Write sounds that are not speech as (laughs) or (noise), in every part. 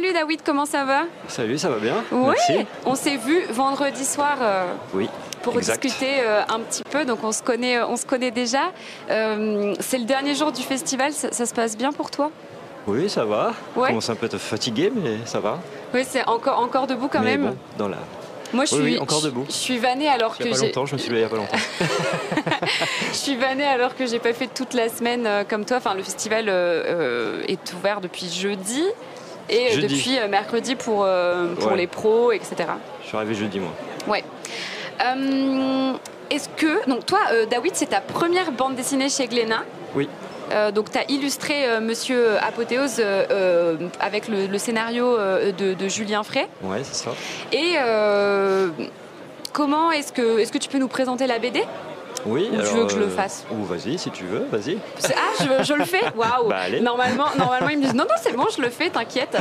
Salut David, comment ça va? Salut, ça va bien Oui, Merci. on s'est vu vendredi soir euh, Oui. pour exact. discuter euh, un petit peu, donc on se connaît, on se connaît déjà. Euh, c'est le dernier jour du festival, ça, ça se passe bien pour toi? Oui, ça va. Ouais. Je commence un peu fatigué, mais ça va. Oui, c'est encore, encore debout quand mais même. bon, dans la... Moi, je Oui, suis, oui, encore debout. Je suis vannée alors Il y que a pas j'ai, longtemps, je me suis levé il y a pas longtemps. (laughs) (laughs) je suis vannée alors que j'ai pas fait toute la semaine comme toi. Enfin, le festival euh, est ouvert depuis jeudi et euh, Jeudi. depuis euh, mercredi pour euh, pour Ouais. les pros, etc. Je suis arrivé jeudi, moi. Ouais. Est-ce que donc toi, David, c'est ta première bande dessinée chez Glénat Oui. Euh, donc, tu as illustré euh, Monsieur Apothéose euh, avec le, le scénario de, de Julien Frey. Ouais, c'est ça. Et comment est-ce que, est-ce que tu peux nous présenter la BD Oui. Ou tu veux que je le euh, fasse Ou vas-y, si tu veux, vas-y. Ah, je, je le fais (laughs) Waouh Bah. Normalement, normalement, ils me disent non, non, c'est bon, je le fais, t'inquiète.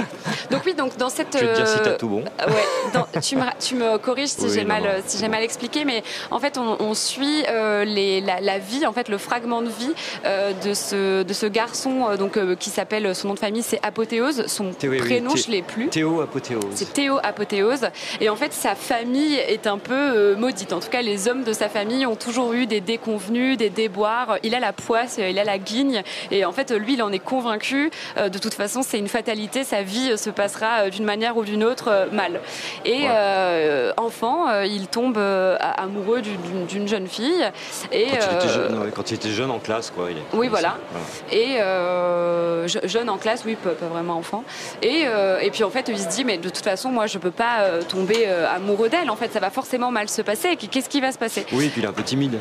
Donc, oui, donc dans cette. Je vais te dire si euh, t'as tout bon. Ouais, dans- tu, me, tu me corriges si Oui, j'ai mal, non, euh, si j'ai mal expliqué, mais en fait, on, on suit euh, les, la, la vie, en fait, le fragment de vie euh, de, ce, de ce garçon euh, donc, euh, qui s'appelle, son nom de famille, c'est Apothéose. Son oui, oui, prénom, Thé- je l'ai plus. Théo Apothéose. C'est Théo Apothéose. Et en fait, sa famille est un peu euh, maudite. En tout cas, les hommes de sa famille ont toujours eu des déconvenus, des déboires. Il a la poisse, il a la guigne. Et en fait, lui, il en est convaincu. Euh, de toute façon, c'est une fatalité. Sa vie euh, se passera euh, d'une manière ou d'une autre mal. Et Ouais. euh, enfant, il tombe amoureux d'une jeune fille. Et, Quand, il était jeune, ouais, quand il était jeune en classe, quoi. Il est... Oui, voilà. et euh, je- jeune en classe, oui, pas, vraiment enfant. Et, euh, et puis en fait, il se dit, mais de toute façon, moi, je peux pas tomber amoureux d'elle. En fait, ça va forcément mal se passer. Qu'est-ce qui va se passer? Oui, et puis il est un peu timide.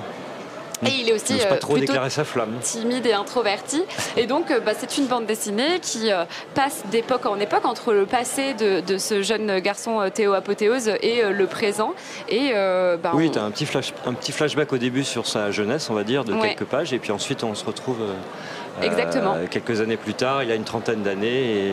Et il est aussi Il euh, pas trop plutôt déclarer sa flamme. timide et introverti. Et donc, euh, bah, c'est une bande dessinée qui euh, passe d'époque en époque entre le passé de, de ce jeune garçon Théo Apothéose et le présent. Et euh, bah, Oui, on- tu as un petit, flash, un petit flashback au début sur sa jeunesse, on va dire, de Ouais. quelques pages, et puis ensuite on se retrouve Exactement. euh, quelques années plus tard, il a une trentaine d'années, et,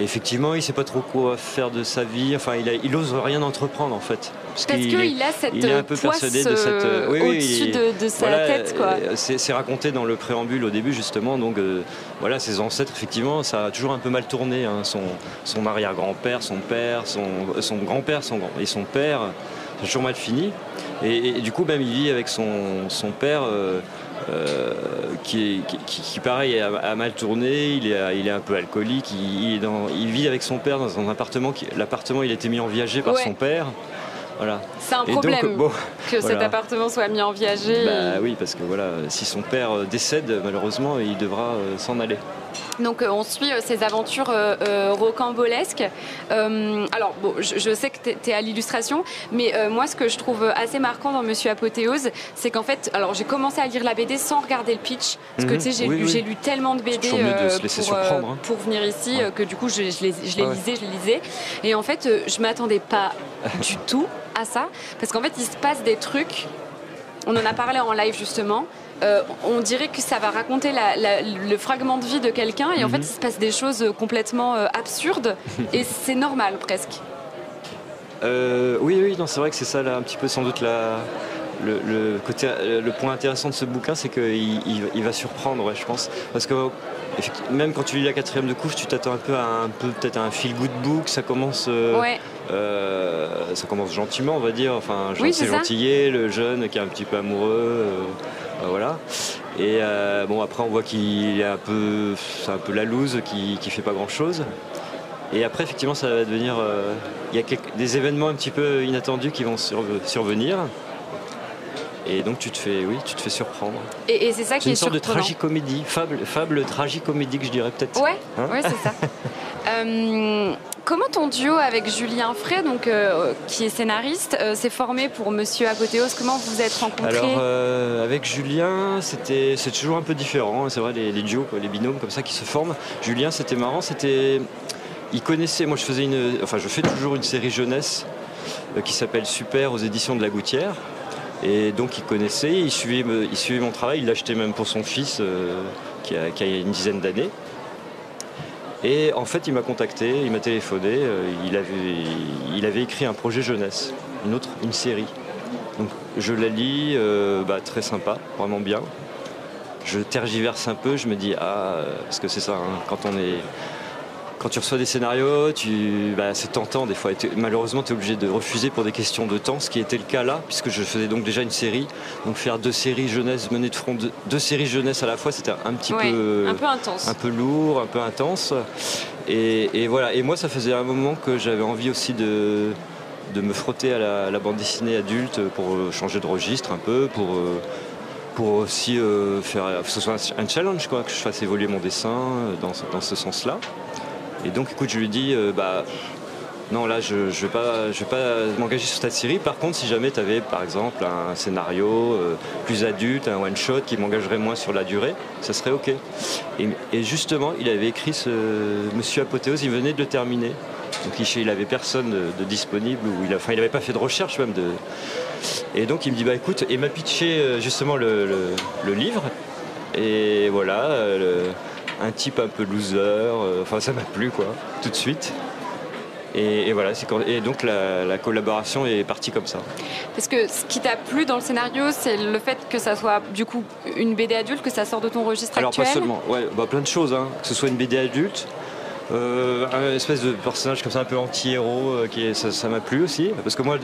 et effectivement, il sait pas trop quoi faire de sa vie, enfin, il, a, il ose rien entreprendre en fait. parce qu'il est- qu'il a cette il est un peu persuadé de cette. euh, oui, oui, au-dessus il- de, de sa voilà, tête. Quoi. euh, C'est raconté dans le préambule au début justement, donc euh, voilà, ses ancêtres, effectivement, ça a toujours un peu mal tourné. hein. Son, son arrière-grand-père, son père, son, son grand-père son grand, et son père, ça a toujours mal fini. Et, et du coup, même il vit avec son, son père. euh, euh, qui, est- qui, pareil a, a mal tourné, il est, il est un peu alcoolique, il, il est dans- il vit avec son père dans un appartement, l'appartement il a été mis en viager par Ouais. son père. Voilà. C'est un donc, problème bon, que cet appartement soit mis en viager. bah oui, parce que voilà, si son père décède, malheureusement, il devra euh, s'en aller. Donc euh, on suit euh, ses aventures euh, rocambolesques. Euh, alors bon, je, je sais que tu es, à l'illustration, mais euh, moi ce que je trouve assez marquant dans Monsieur Apothéose, c'est qu'en fait, alors j'ai commencé à lire la BD sans regarder le pitch, parce que Mhm. tu sais, j'ai Oui, lu, oui. j'ai lu tellement de BD de pour, hein. pour venir ici Ouais. que du coup je, je les, je les Ouais, ouais. lisais, je les lisais. Et en fait, je m'attendais pas (laughs) du tout à ça, parce qu'en fait il se passe des trucs. On en a parlé en live justement. Euh, on dirait que ça va raconter la- la- le fragment de vie de quelqu'un et en Mhm. fait il se passe des choses complètement euh, absurdes (laughs) et c'est normal presque. Euh, oui, oui, non, c'est vrai que c'est ça, là, un petit peu sans doute la, le, le côté, le point intéressant de ce bouquin, c'est qu'il il, il va surprendre, ouais, je pense. Parce que même quand tu lis la quatrième de couche, tu t'attends un peu à un peu peut-être à un feel good book. Ça commence, euh, Ouais, euh, ça commence gentiment, on va dire. Enfin, Oui, c'est gentillet, le jeune qui est un petit peu amoureux, euh, euh, voilà. Et euh, bon, après, on voit qu'il est un peu, c'est un peu la loose, qui, qui fait pas grand chose. Et après, effectivement, ça va devenir. euh, Il y a quelques- des événements un petit peu inattendus qui vont surve- survenir. Et donc, tu te fais, oui, tu te fais surprendre. et, et c'est ça qui est une sorte de tragicomédie, fable, fable tragicomédique, je dirais peut-être. Ouais, Hein ouais c'est ça. (laughs) Euh, comment ton duo avec Julien Frey, donc, euh, qui est scénariste, euh, s'est formé pour Monsieur Apothéose Comment vous vous êtes rencontrés? Alors avec Julien, c'était c'est toujours un peu différent. hein, C'est vrai les, les duos, quoi, les binômes comme ça qui se forment. Julien, c'était marrant. C'était, il connaissait. Moi, je faisais une, enfin, je fais toujours une série jeunesse qui s'appelle Super aux éditions de la Gouttière. Et donc il connaissait, il suivait, il suivait mon travail. Il l'achetait même pour son fils euh, qui, a, une dizaine d'années. Et en fait, il m'a contacté, il m'a téléphoné. euh, il avait, écrit un projet jeunesse, une autre, une série. Donc je la lis, euh, bah, très sympa, vraiment bien. Je tergiverse un peu, je me dis ah parce que c'est ça, hein, quand on est quand tu reçois des scénarios, tu, bah, c'est tentant des fois. malheureusement, tu es obligé de refuser pour des questions de temps, ce qui était le cas là, puisque je faisais donc déjà une série. Donc faire deux séries jeunesse, mener de front deux, séries jeunesse à la fois, c'était un petit peu, un peu intense, un peu lourd, un peu intense. Et, voilà. Et moi, ça faisait un moment que j'avais envie aussi de de me frotter à la, bande dessinée adulte pour euh, changer de registre un peu, pour euh, pour aussi euh, faire que ce soit un challenge quoi, que je fasse évoluer mon dessin dans, dans ce sens-là. Et donc, écoute, je lui dis, euh, bah, non, là, je ne vais pas, vais pas m'engager sur cette série. Par contre, si jamais tu avais, par exemple, un scénario euh, plus adulte, un one-shot qui m'engagerait moins sur la durée, ça serait OK. Et, justement, il avait écrit ce Monsieur Apothéose, il venait de le terminer. Donc il avait personne de, disponible, ou il n'avait pas fait de recherche même. De... Et donc il me dit, bah écoute, et m'a pitché euh, justement le, livre. Et voilà, un type un peu loser. Euh, enfin, ça m'a plu, quoi, tout de suite. Et, voilà, et donc la, collaboration est partie comme ça. Parce que ce qui t'a plu dans le scénario, c'est le fait que ça soit du coup une BD adulte, que ça sort de ton registre Alors pas seulement, ouais, bah, plein de choses, hein. que ce soit une BD adulte, euh, un espèce de personnage comme ça un peu anti-héros, euh, qui ça m'a plu aussi. Parce que moi,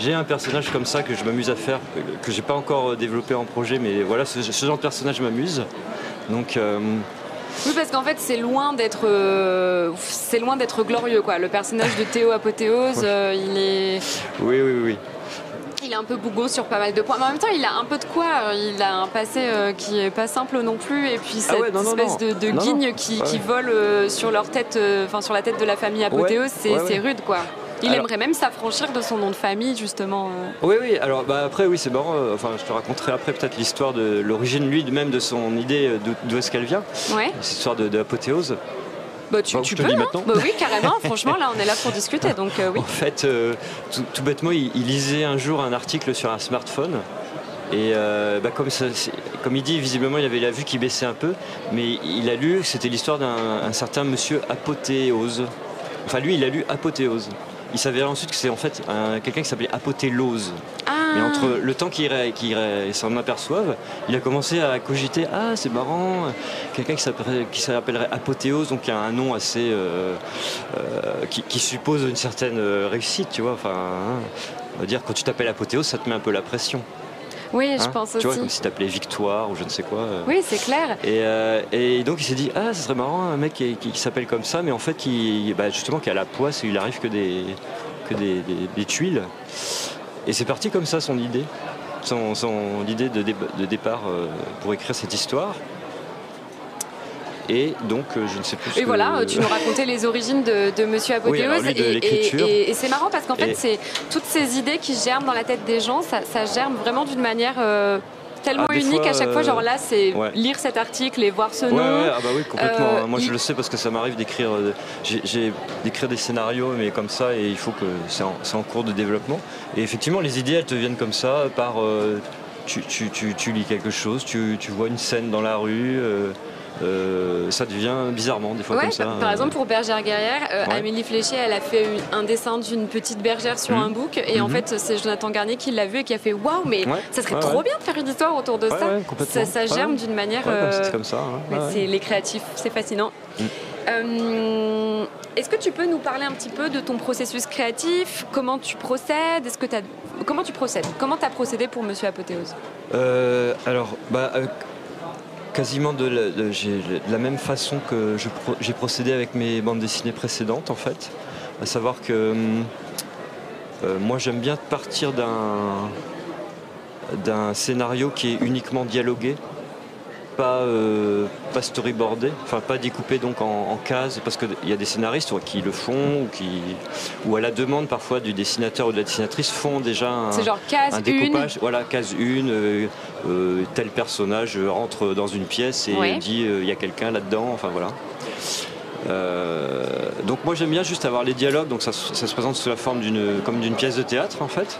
j'ai un personnage comme ça que je m'amuse à faire, que j'ai pas encore développé en projet, mais voilà, ce, genre de personnage m'amuse. Donc oui, parce qu'en fait, c'est loin d'être, euh, c'est loin d'être glorieux, quoi. Le personnage de Théo Apothéose, euh, il est. Oui, oui, oui. Il est un peu bougon sur pas mal de points, mais en même temps, il a un peu de quoi. Il a un passé euh, qui est pas simple non plus, et puis ah cette espèce de, de guigne qui, qui vole sur leur tête, enfin sur la tête de la famille Apothéose, c'est rude, quoi. Il aimerait même s'affranchir de son nom de famille, justement. Euh. Oui, oui. Alors, bah, après, oui, c'est marrant. Euh, enfin, je te raconterai après peut-être l'histoire de l'origine, lui, même de son idée, euh, d'où est-ce qu'elle vient. Ouais. Cette histoire de, Bah, tu, tu peux, hein. maintenant. Bah, oui, carrément. Franchement, là, on est là pour discuter, donc oui. En fait, tout, bêtement, il, lisait un jour un article sur un smartphone. Et bah, comme, ça, comme il dit, visiblement, il avait la vue qui baissait un peu, mais il a lu, c'était l'histoire d'un certain monsieur Apothéose. Enfin, lui, il a lu Apothéose il s'avérait ensuite que c'est en fait quelqu'un qui s'appelait Apothéose. Ah. Mais entre le temps qu'il s'en aperçoive, il a commencé à cogiter Ah, c'est marrant, quelqu'un qui s'appellerait Apothéose, donc il y a un nom assez. Euh, euh, qui, suppose une certaine euh, réussite, tu vois. Enfin, hein. on va dire, quand tu t'appelles Apothéose, ça te met un peu la pression. Oui, je hein pense aussi. Tu vois, comme si t'appelais Victoire ou je ne sais quoi. Oui, c'est clair. Et, donc il s'est dit, ah, ce serait marrant, un mec qui, s'appelle comme ça, mais en fait, qui, bah, justement, qui a la poisse et il arrive que des, que des, tuiles. Et c'est parti comme ça, son idée. Son, son idée de, de départ euh, pour écrire cette histoire. Et donc, euh, je ne sais plus. Et voilà, tu nous racontais les origines de, Monsieur (laughs) Apothéose. et, c'est marrant parce qu'en fait, c'est toutes ces idées qui germent dans la tête des gens, ça, germe vraiment d'une manière. Euh, tellement ah, unique à chaque fois. Genre là, c'est lire cet article et voir ce nom. ah bah oui, complètement. Euh, Moi, je le sais parce que ça m'arrive d'écrire, j'ai d'écrire des scénarios, mais comme ça, et il faut que c'est en, cours de développement. Et effectivement, les idées, elles te viennent comme ça par. tu, tu, tu, lis quelque chose, tu, vois une scène dans la rue. Euh, ça devient bizarrement des fois comme ça. Par, exemple, pour Bergère Guerrière, euh, Amélie Fléché, elle a fait un dessin d'une petite bergère sur mhm. un bouc, et en mhm. fait, c'est Jonathan Garnier qui l'a vu et qui a fait waouh, mais ça serait trop bien de faire une histoire autour de ça. ça. germe d'une manière. c'est comme ça. Hein. c'est les créatifs, c'est fascinant. Mm. Euh, est-ce que tu peux nous parler un petit peu de ton processus créatif? Comment tu procèdes? Est-ce que as... Comment tu procèdes? Comment tu as procédé pour Monsieur Apothéose? Alors, bah, quasiment de la, même façon que j'ai procédé avec mes bandes dessinées précédentes en fait. À savoir que hum, euh, moi j'aime bien partir d'un scénario qui est uniquement dialogué pas, euh, pas storyboardé, enfin pas découpé donc en, cases, parce qu'il y a des scénaristes qui le font, ou, qui, ou à la demande parfois du dessinateur ou de la dessinatrice font déjà un, genre case découpage. Une. Voilà, case une, euh, euh, tel personnage rentre dans une pièce et dit il y a quelqu'un là-dedans, enfin voilà. donc moi j'aime bien juste avoir les dialogues, donc ça, se présente sous la forme d'une comme d'une pièce de théâtre en fait.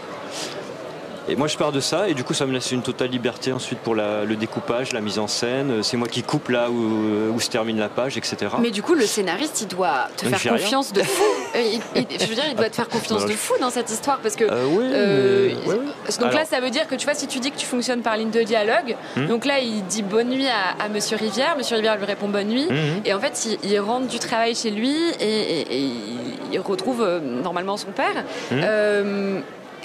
Et moi, je pars de ça, et du coup, ça me laisse une totale liberté ensuite pour le découpage, la mise en scène. C'est moi qui coupe là où, se termine la page, etc. Mais du coup, le scénariste, il doit te faire confiance de fou. (laughs) Euh, je veux dire, il doit te faire confiance de fou dans cette histoire, parce que. Euh, oui, Donc là, ça veut dire que tu vois, si tu dis que tu fonctionnes par ligne de dialogue, hmm. donc là, il dit bonne nuit à, Monsieur Rivière, Monsieur Rivière lui répond bonne nuit, hmm. et en fait, il, rentre du travail chez lui et, il retrouve euh, normalement son père.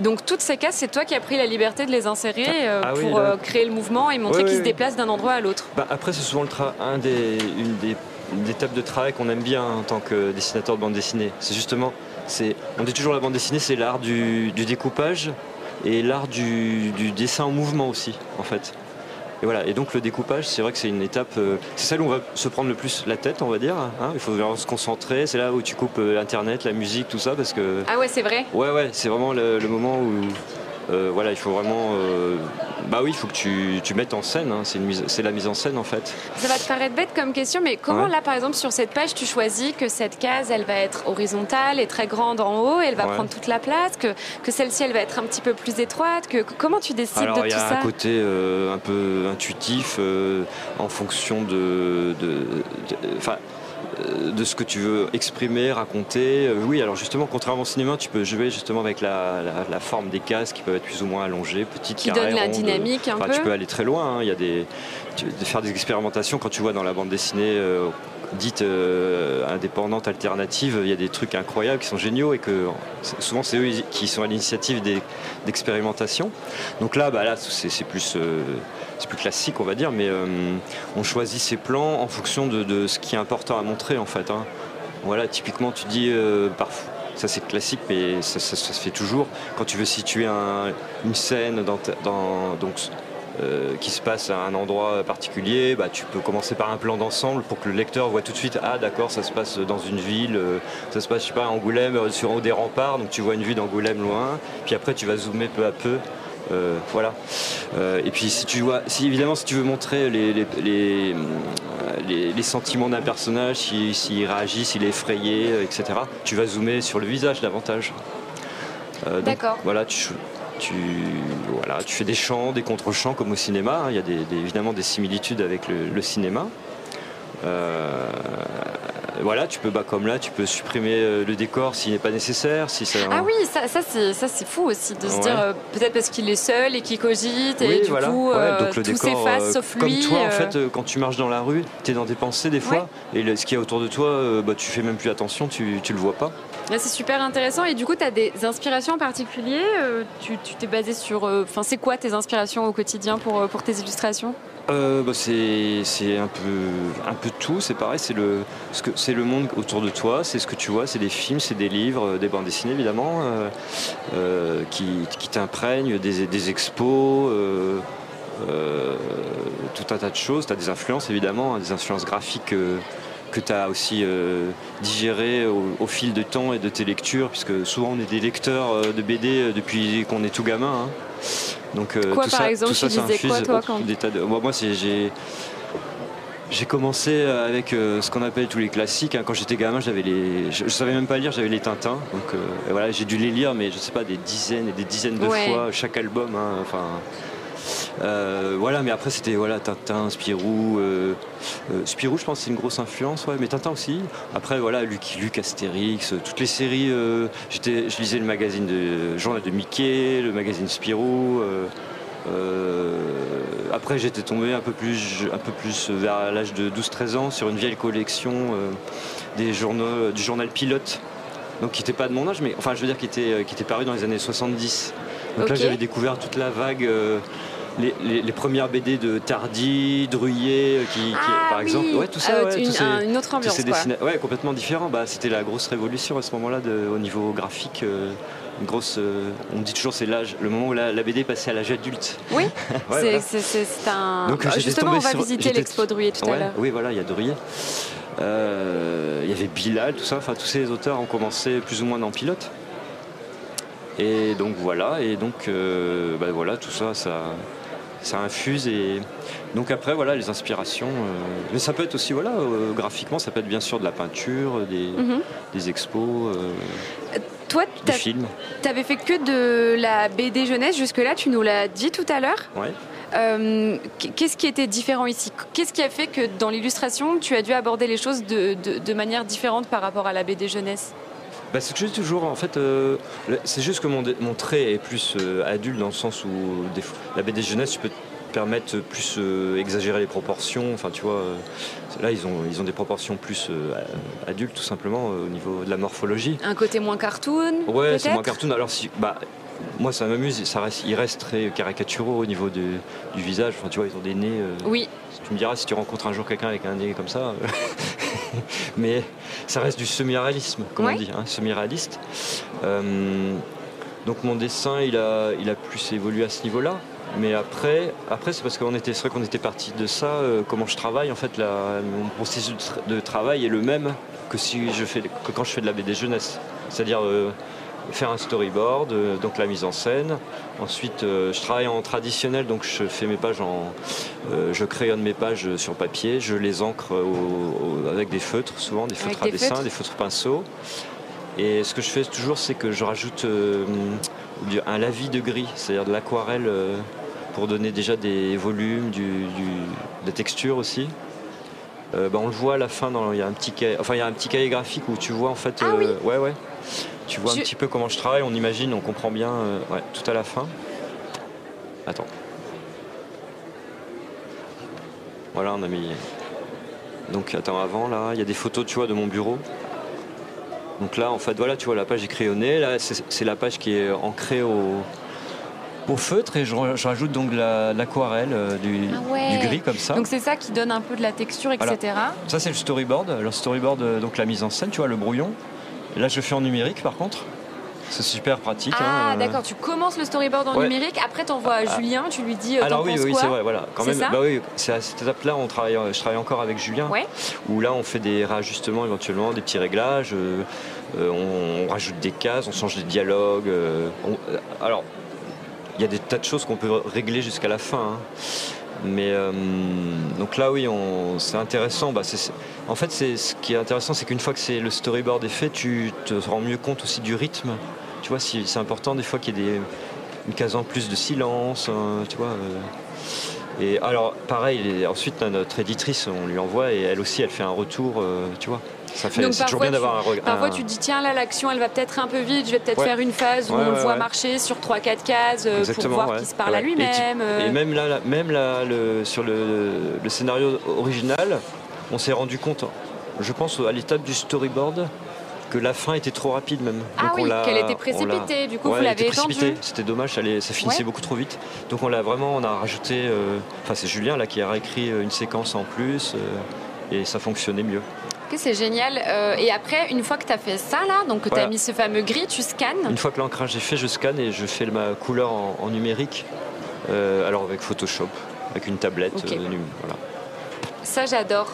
Donc toutes ces cases, c'est toi qui as pris la liberté de les insérer euh, ah pour euh, créer le mouvement et montrer qu'ils se déplacent d'un endroit à l'autre. Bah, après, c'est souvent le un des, une des, étapes de travail qu'on aime bien en tant que dessinateur de bande dessinée. C'est justement, c'est, on dit toujours la bande dessinée, c'est l'art du, découpage et l'art du, du, dessin en mouvement aussi, en fait. Et voilà. Et donc le découpage, c'est vrai que c'est une étape, euh, c'est celle où on va se prendre le plus la tête, on va dire. Hein. Il faut vraiment se concentrer. C'est là où tu coupes euh, Internet, la musique, tout ça, parce que. Ah ouais, c'est vrai? Ouais, ouais, c'est vraiment le, moment où euh, voilà, il faut vraiment. Euh, bah oui, il faut que tu, tu, mettes en scène. Hein. c'est la mise en scène en fait. Ça va te paraître bête comme question, mais comment là, par exemple, sur cette page, tu choisis que cette case, elle va être horizontale et très grande en haut, elle va prendre toute la place, que, que celle-ci, elle va être un petit peu plus étroite. Que, comment tu décides de tout ça Il y a un côté euh, un peu intuitif en fonction de. Enfin. Euh, de ce que tu veux exprimer, raconter. Euh, oui, alors justement, contrairement au cinéma, tu peux jouer justement avec la, forme des cases qui peuvent être plus ou moins allongées, petites, qui donnent la dynamique un peu. Tu peux aller très loin. Hein. Il y a des, faire des expérimentations quand tu vois dans la bande dessinée. Euh, dite indépendante, alternative, il y a des trucs incroyables qui sont géniaux et que souvent c'est eux qui sont à l'initiative d'expérimentation. Donc là, bah là c'est plus c'est plus classique, on va dire, mais euh, on choisit ses plans en fonction de, ce qui est important à montrer, en fait. Hein. Voilà, typiquement, tu dis, euh, parfois, ça c'est classique, mais ça, se fait toujours. Quand tu veux situer une scène dans, donc, euh, qui se passe à un endroit particulier, bah, tu peux commencer par un plan d'ensemble pour que le lecteur voit tout de suite, ah d'accord, ça se passe dans une ville, ça se passe, je sais pas, à Angoulême, sur des remparts, donc tu vois une vue d'Angoulême loin, puis après tu vas zoomer peu à peu euh, voilà. Euh, et puis si tu vois, si évidemment si tu veux montrer les, les, les, sentiments d'un personnage, s'il réagit, s'il est effrayé, euh, etc., tu vas zoomer sur le visage davantage. D'accord. Voilà, tu, tu, voilà, tu fais des chants, des contre-chants comme au cinéma. Hein. Il y a des, évidemment des similitudes avec le, cinéma. Voilà, tu peux, bah, comme là, tu peux supprimer euh, le décor s'il n'est pas nécessaire. Si ça... Ah oui, ça, ça c'est fou aussi de se dire euh, peut-être parce qu'il est seul et qu'il cogite et du coup euh, tout s'efface sauf lui. Comme toi, en fait, quand tu marches dans la rue, tu es dans des pensées des fois et ce qui est autour de toi, bah, tu fais même plus attention, tu, tu le vois pas. C'est super intéressant. Et du coup, tu as des inspirations en particulier Tu t'es basé sur. Enfin, c'est quoi tes inspirations au quotidien pour, pour tes illustrations? Euh, bah, c'est un peu, un peu tout, c'est pareil, c'est le, le monde autour de toi, c'est ce que tu vois, c'est des films, c'est des livres, des bandes dessinées évidemment, euh, euh, qui, qui t'imprègnent, des, des, expos, tout un tas de choses, tu as des influences évidemment, hein, des influences graphiques que tu as aussi digérées au, fil de temps et de tes lectures, puisque souvent on est des lecteurs de BD depuis qu'on est tout gamin. Hein. Donc, euh, quoi, par exemple, tu disais quoi, toi, quand... Moi, moi j'ai j'ai commencé avec euh, ce qu'on appelle tous les classiques. Hein. Quand j'étais gamin, j'avais les, je, savais même pas lire, j'avais les Tintins. Donc euh, voilà, j'ai dû les lire, mais je sais pas des dizaines et des dizaines de fois chaque album. Hein. Enfin, euh, voilà, mais après c'était voilà Tintin, Spirou. Euh, euh, Spirou, je pense c'est une grosse influence, ouais, mais Tintin aussi. Après voilà, Lucky Luke, Astérix, toutes les séries. j'étais, je lisais le magazine de journal de Mickey, le magazine Spirou. après j'étais tombé un peu plus, un peu plus vers l'âge de 12-13 ans sur une vieille collection des journaux, du journal Pilote donc qui n'était pas de mon âge, mais enfin je veux dire qui était, qui était paru dans les années 70. Donc là j'avais découvert toute la vague les, premières BD de Tardy, Druillet, euh, qui, ah par exemple. Ouais, tout ça. Euh, une, autre ambiance. Ouais, complètement différent. Bah, c'était la grosse révolution à ce moment-là au niveau graphique. Euh, une grosse, on dit toujours c'est l'âge, le moment où la, BD passait à l'âge adulte. Oui, (laughs) c'est un. Donc, Justement, on va visiter l'expo Druillet tout à l'heure. Oui, voilà, il y a Druillet. Il y avait Bilal, tout ça. Enfin, tous ces auteurs ont commencé plus ou moins dans pilote. Et donc voilà, et donc bah, voilà, tout ça, ça, ça infuse et donc après voilà les inspirations euh, mais ça peut être aussi voilà euh, graphiquement ça peut être bien sûr de la peinture des, mhm. des expos euh. Toi, du film. Tu avais fait que de la BD jeunesse jusque-là, tu nous l'as dit tout à l'heure. Ouais. Qu'est-ce qui était différent ici? Qu'est-ce qui a fait que dans l'illustration, tu as dû aborder les choses de, de, manière différente par rapport à la BD jeunesse? Bah, c'est que toujours, en fait, euh, c'est juste que mon, mon, trait est plus euh, adulte dans le sens où la BD jeunesse, tu peux te permettre plus exagérer les proportions. Enfin, tu vois, là, ils ont, ils ont des proportions plus adultes, tout simplement, au niveau de la morphologie. Un côté moins cartoon Ouais, c'est moins cartoon. Alors, si, bah, moi ça m'amuse, ça reste, ils restent très caricaturaux au niveau du visage. Enfin, tu vois, ils ont des nez. Euh, oui. Tu me diras si tu rencontres un jour quelqu'un avec un nez comme ça. Euh, (laughs) mais ça reste du semi-réalisme, comme on dit, hein, semi-réaliste. Euh, donc mon dessin, il a, il a plus évolué à ce niveau-là. Mais après, après c'est parce qu'on était, c'est vrai qu'on était parti de ça. comment je travaille, en fait, mon processus de, travail est le même que si je fais, que quand je fais de la BD jeunesse. C'est-à-dire faire un storyboard, euh, donc la mise en scène. Ensuite, euh, je travaille en traditionnel, donc je fais mes pages en, euh, je crayonne mes pages sur papier, je les encre avec des feutres, souvent des feutres à dessin, des feutres pinceaux. Et ce que je fais toujours, c'est que je rajoute un lavis de gris, c'est-à-dire de l'aquarelle pour donner déjà des volumes, du, des textures aussi. Bah, on le voit à la fin, il y a un petit cahier, enfin il y a un petit cahier graphique où tu vois en fait, ah ouais ouais, tu vois un petit peu comment je travaille, on imagine, on comprend bien euh, tout à la fin. Attends. Voilà, on a mis. Donc attends, avant là, il y a des photos, tu vois, de mon bureau. Donc là, en fait, voilà, tu vois, la page est crayonnée. Là, c'est la page qui est ancrée au, au feutre et je, rajoute donc l'aquarelle, euh, du, ah du, gris comme ça. Donc c'est ça qui donne un peu de la texture, etc. Ça c'est le storyboard. Le storyboard, euh, donc la mise en scène, tu vois, le brouillon. Là, je fais en numérique par contre. C'est super pratique. Ah, hein, euh. d'accord. Tu commences le storyboard en numérique, après tu envoies à ah. Julien, tu lui dis. Euh, Alors oui, oui, c'est vrai. Voilà. Quand même. bah oui, c'est à cette étape-là, on travaille. Je travaille encore avec Julien. Où là, on fait des réajustements éventuellement, des petits réglages. Euh, on, rajoute des cases, on change des dialogues. alors, il y a des tas de choses qu'on peut régler jusqu'à la fin. Hein. Mais euh, donc là, oui, c'est intéressant. Bah, en fait, ce qui est intéressant, c'est qu'une fois que le storyboard est fait, tu te rends mieux compte aussi du rythme. Tu vois, c'est important des fois qu'il y ait des, une case en plus de silence. Hein, tu vois. Euh. et alors, pareil, ensuite, notre éditrice, on lui envoie et elle aussi, elle fait un retour, euh, tu vois. Ça fait, c'est toujours bien d'avoir un regard. Parfois, tu te dis, tiens, là, l'action, elle va peut-être un peu vite, je vais peut-être faire une phase où on le voit marcher sur 3-4 cases euh, pour voir qu'il se parle à lui-même. Et, même là, même là le, sur le, scénario original, on s'est rendu compte, je pense, à l'étape du storyboard, que la fin était trop rapide même. Ah oui, qu'elle était précipitée, du coup vous l'avez étendue. C'était dommage, ça, ça finissait beaucoup trop vite. Donc on l'a vraiment, on a rajouté, euh, enfin c'est Julien là qui a réécrit euh, une séquence en plus et ça fonctionnait mieux c'est génial. Euh, et après, une fois que tu as fait ça, là, donc tu as mis ce fameux gris, tu scannes Une fois que l'ancrage est fait, je scanne et je fais ma couleur en, numérique. Euh, alors avec Photoshop, avec une tablette. Euh, voilà. Ça, j'adore.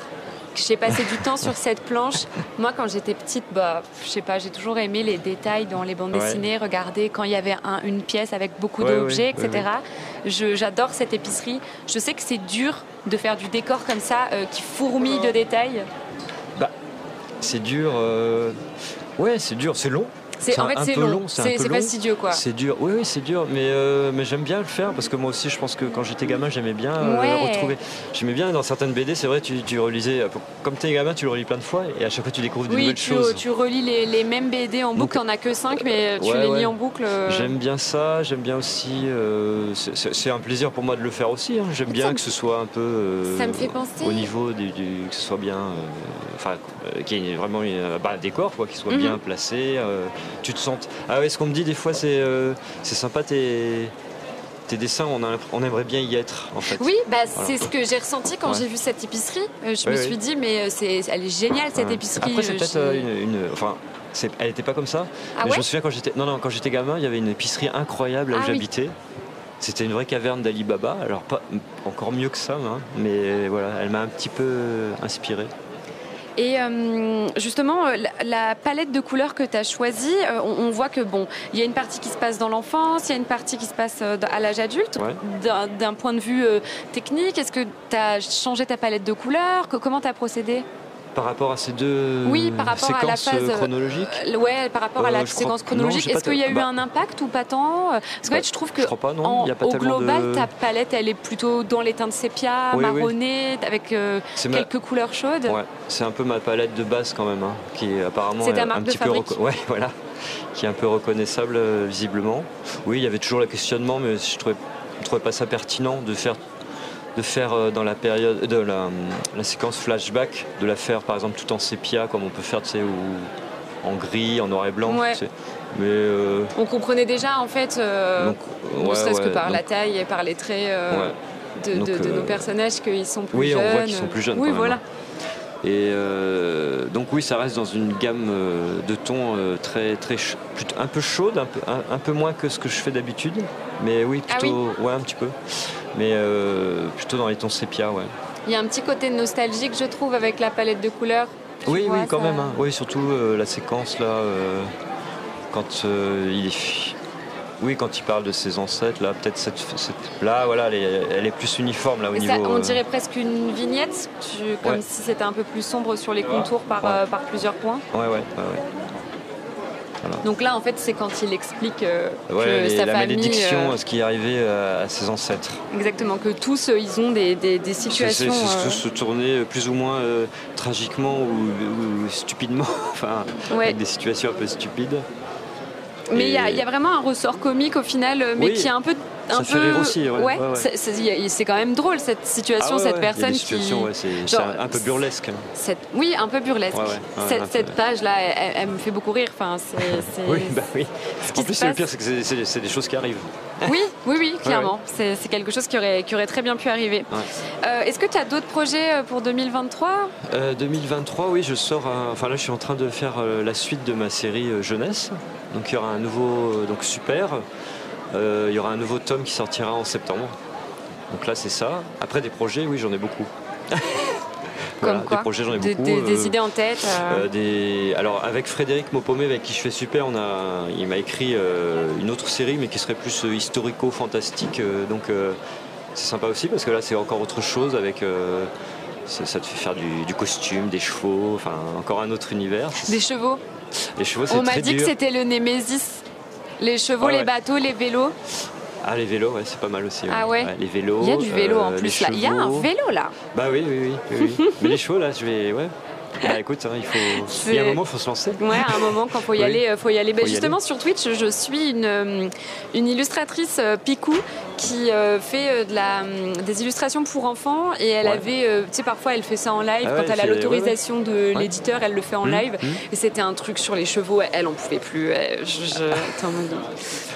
J'ai passé du temps sur cette planche. Moi, quand j'étais petite, bah, je sais pas, j'ai toujours aimé les détails dans les bandes dessinées, regarder quand il y avait une pièce avec beaucoup d'objets, etc. J'adore cette épicerie. Je sais que c'est dur de faire du décor comme ça, qui fourmille de détails. C'est dur. Euh, ouais, c'est dur, c'est long. C'est en fait, c'est long, c'est fastidieux quoi. C'est dur, oui, oui, c'est dur, mais, euh, mais j'aime bien le faire parce que moi aussi, je pense que quand j'étais gamin, j'aimais bien euh, retrouver. J'aimais bien dans certaines BD, c'est vrai, tu, tu relisais, comme tu es gamin, tu le relis plein de fois et à chaque fois, tu découvres de nouvelles tu, choses. tu relis les, les, mêmes BD en boucle, t'en as que 5, mais tu les lis en boucle. J'aime bien ça, j'aime bien aussi. c'est un plaisir pour moi de le faire aussi. Hein. J'aime bien que ce soit un peu. ça me fait penser. Au niveau du, que ce soit bien. Enfin, qu'il y ait vraiment bah, un décor, quoi, qui soit mhm. bien placé. Tu te sens ah ouais, ce qu'on me dit des fois, c'est euh, c'est sympa tes, tes dessins, on, on, aimerait bien y être en fait. Oui, bah, c'est ce que j'ai ressenti quand j'ai vu cette épicerie. Euh, je me suis dit, mais euh, c'est, elle est géniale cette épicerie. Après, c'est peut-être une, Enfin, elle n'était pas comme ça. Ah mais je me souviens quand j'étais, non, non, quand j'étais gamin, il y avait une épicerie incroyable là où ah j'habitais. C'était une vraie caverne d'Alibaba. Alors pas encore mieux que ça, hein, mais voilà, elle m'a un petit peu inspiré. Et euh, justement, euh, la, palette de couleurs que tu as choisie, euh, on, voit que bon, il y a une partie qui se passe dans l'enfance, il y a une partie qui se passe à l'âge adulte. D'un point de vue technique, est-ce que tu as changé ta palette de couleurs? Comment tu as procédé? Par rapport à ces deux oui, par rapport séquences à la phase chronologiques Ouais, par rapport à la Euh, crois- séquence chronologique. Est-ce qu'il y a eu bah- un impact ou pas tant Parce Bah, fait, je trouve que je crois pas, non. en- Il y a pas au global, de- ta palette, elle est plutôt dans les teintes sépia, Oui, oui. marronnées, avec euh, ma- quelques couleurs chaudes. Ouais, c'est un peu ma palette de base quand même, hein, qui est apparemment euh, un petit peu fabrique. reco- ouais, (laughs) voilà, qui est un peu reconnaissable euh, visiblement. Oui, il y avait toujours le questionnement, mais je trouvais, je trouvais pas ça pertinent de faire de faire euh, dans la période de la, hum, la séquence flashback, de la faire par exemple tout en sépia comme on peut faire, tu sais, ou en gris, en noir et blanc. Ouais. tu sais. Mais euh, On comprenait déjà, en fait, euh, ne ouais, serait-ce que par donc- la taille et par les traits euh, de, Donc, de- de euh, nos personnages, qu'ils sont plus oui, jeunes. on voit qu'ils sont plus jeunes, Oui, même, voilà. hein. Et euh, donc oui, ça reste dans une gamme euh, de tons euh, très très un peu chaude, un peu, un, un peu moins que ce que je fais d'habitude, mais oui Ah plutôt ouais un petit peu, mais euh, plutôt dans les tons sépia, ouais. Il y a un petit côté nostalgique, je trouve, avec la palette de couleurs. Oui vois, oui quand ça- même, hein. oui surtout euh, la séquence là quand il est oui, quand il parle de ses ancêtres, là, peut-être cette, cette- là, voilà, elle est, elle est plus uniforme là au niveau. ça, on euh, dirait presque une vignette, tu- comme Ouais. si c'était un peu plus sombre sur les contours par, Ouais. euh, par plusieurs points. Ouais, ouais, ouais, ouais. Donc là, en fait, c'est quand il explique euh, que les- sa la famille, malédiction, euh, ce qui est arrivé à ses ancêtres. exactement, que tous, ils ont des, des- des situations. c'est- se tourner plus ou moins tragiquement ou, ou stupidement, (laughs) enfin, avec des situations un peu stupides. Mais il y, a- Et- il y a vraiment un ressort comique au final, euh, mais Oui, qui est un peu. Ça fait rire aussi, ouais, ouais, ouais. c'est- quand même drôle cette situation, Ah cette personne qui. c'est un, peu burlesque. cette- Oui, un peu burlesque. Cette page-là, elle, me fait beaucoup rire. Enfin, c'est, Oui, bah oui. En plus, se le passe. pire, c'est que c'est- des choses qui arrivent. Oui, oui, oui, (laughs) clairement. C'est, quelque chose qui aurait, qui aurait très bien pu arriver. Euh, est-ce que tu as d'autres projets euh, pour 2023 Euh, 2023, oui, je sors. un- Enfin là, je suis en train de faire euh, la suite de ma série euh, jeunesse. Donc il y aura un nouveau, euh, donc super. Euh, il y aura un nouveau tome qui sortira en septembre. Donc là, c'est ça. Après des projets, oui, j'en ai beaucoup. (laughs) Voilà, Des projets, j'en ai beaucoup. des, des euh, idées en tête euh, euh, des... Alors avec Frédéric Mopomé avec qui je fais super, on a... il m'a écrit une autre série mais qui serait plus historico-fantastique. donc c'est sympa aussi parce que là c'est encore autre chose avec... ça, te fait faire du, du costume, des chevaux, enfin encore un autre univers. Des chevaux Les chevaux c'est On m'a dit dur. que c'était le Némésis. Les chevaux, les ouais. bateaux, les vélos. Ah les vélos, ouais, c'est pas mal aussi. Ah ouais Les vélos. Il y a du vélo en euh, plus là. Il y a un vélo là. Bah oui, oui, oui. (laughs) mais les chevaux là, je vais... Ouais. Bah (laughs) écoute, hein, il faut... Il y a un moment, il faut se lancer. Ouais, à un moment, quand faut y Oui. aller, euh, faut y aller. Faut y justement, sur Twitch, je suis une, euh, une illustratrice Picou qui euh, fait euh, de la, hum, des illustrations pour enfants et elle Ouais. avait, euh, tu sais, parfois elle fait ça en live Ah quand elle elle a l'autorisation de l'éditeur, elle le fait en Mmh, live. mmh. Et c'était un truc sur les chevaux, elle en pouvait plus. elle- je, je- en mode-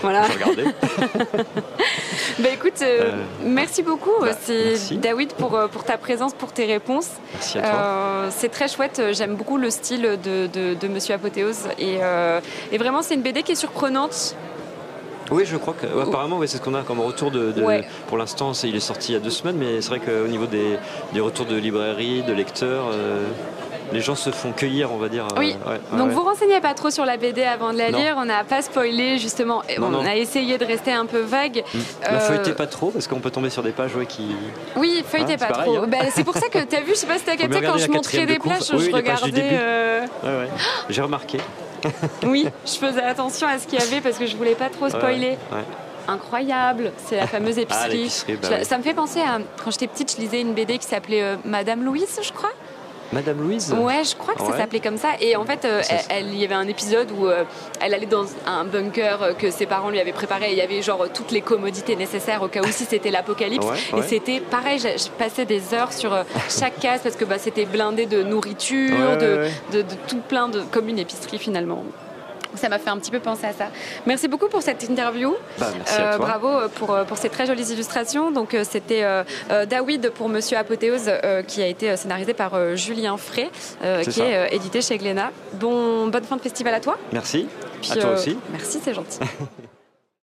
Voilà. Regarder. (laughs) Bah écoute, euh, merci beaucoup. bah, merci. David pour, pour ta présence, pour tes réponses. Merci à toi. C'est très chouette. J'aime beaucoup le style de, de, de Monsieur Apothéose. Et, et vraiment, c'est une BD qui est surprenante. Oui, je crois que ouais, apparemment, ouais, c'est ce qu'on a comme retour de. de- Ouais. Pour l'instant, il est sorti il y a deux semaines, mais c'est vrai qu'au niveau des, des retours de librairie, de lecteurs, euh, les gens se font cueillir, on va dire. euh, Oui. Donc vous renseignez pas trop sur la BD avant de la Non. lire. On n'a pas spoilé justement. Non, on non. a essayé de rester un peu vague. Mm. Euh, Ne feuilletez pas trop parce qu'on peut tomber sur des pages qui. Oui, feuilletez Hein, pas pareil, trop. hein. Bah, c'est pour ça que tu as vu, je sais pas si t'as capté, quand je montrais des Oui, je pages du regardais. euh, Ouais, ouais. J'ai remarqué. (laughs) Oui, je faisais attention à ce qu'il y avait parce que je voulais pas trop spoiler. Ouais, ouais. Incroyable, c'est la fameuse épicerie. Ah, bah Je- oui. Ça me fait penser à quand j'étais petite, je lisais une BD qui s'appelait euh, Madame Louise, je crois. Madame Louise Ouais, je crois que ça Ouais. s'appelait comme ça. Et en fait, euh, elle, il y avait un épisode où euh, elle allait dans un bunker euh, que ses parents lui avaient préparé. Et il y avait genre toutes les commodités nécessaires au cas où si c'était l'apocalypse. Ouais, Et c'était pareil, je, je passais des heures sur euh, (laughs) chaque case parce que bah, c'était blindé de nourriture. De, de tout plein de. comme une épicerie finalement. Ça m'a fait un petit peu penser à ça. Merci beaucoup pour cette interview. Bah, merci Euh, à toi. bravo euh, pour, euh, pour ces très jolies illustrations. Donc c'était David pour Monsieur Apothéose qui a été scénarisé par Julien Frey, qui ça. est édité chez Glénat. Bon, bonne fin de festival à toi. Merci. Puis, à toi aussi. Merci, c'est gentil. (laughs)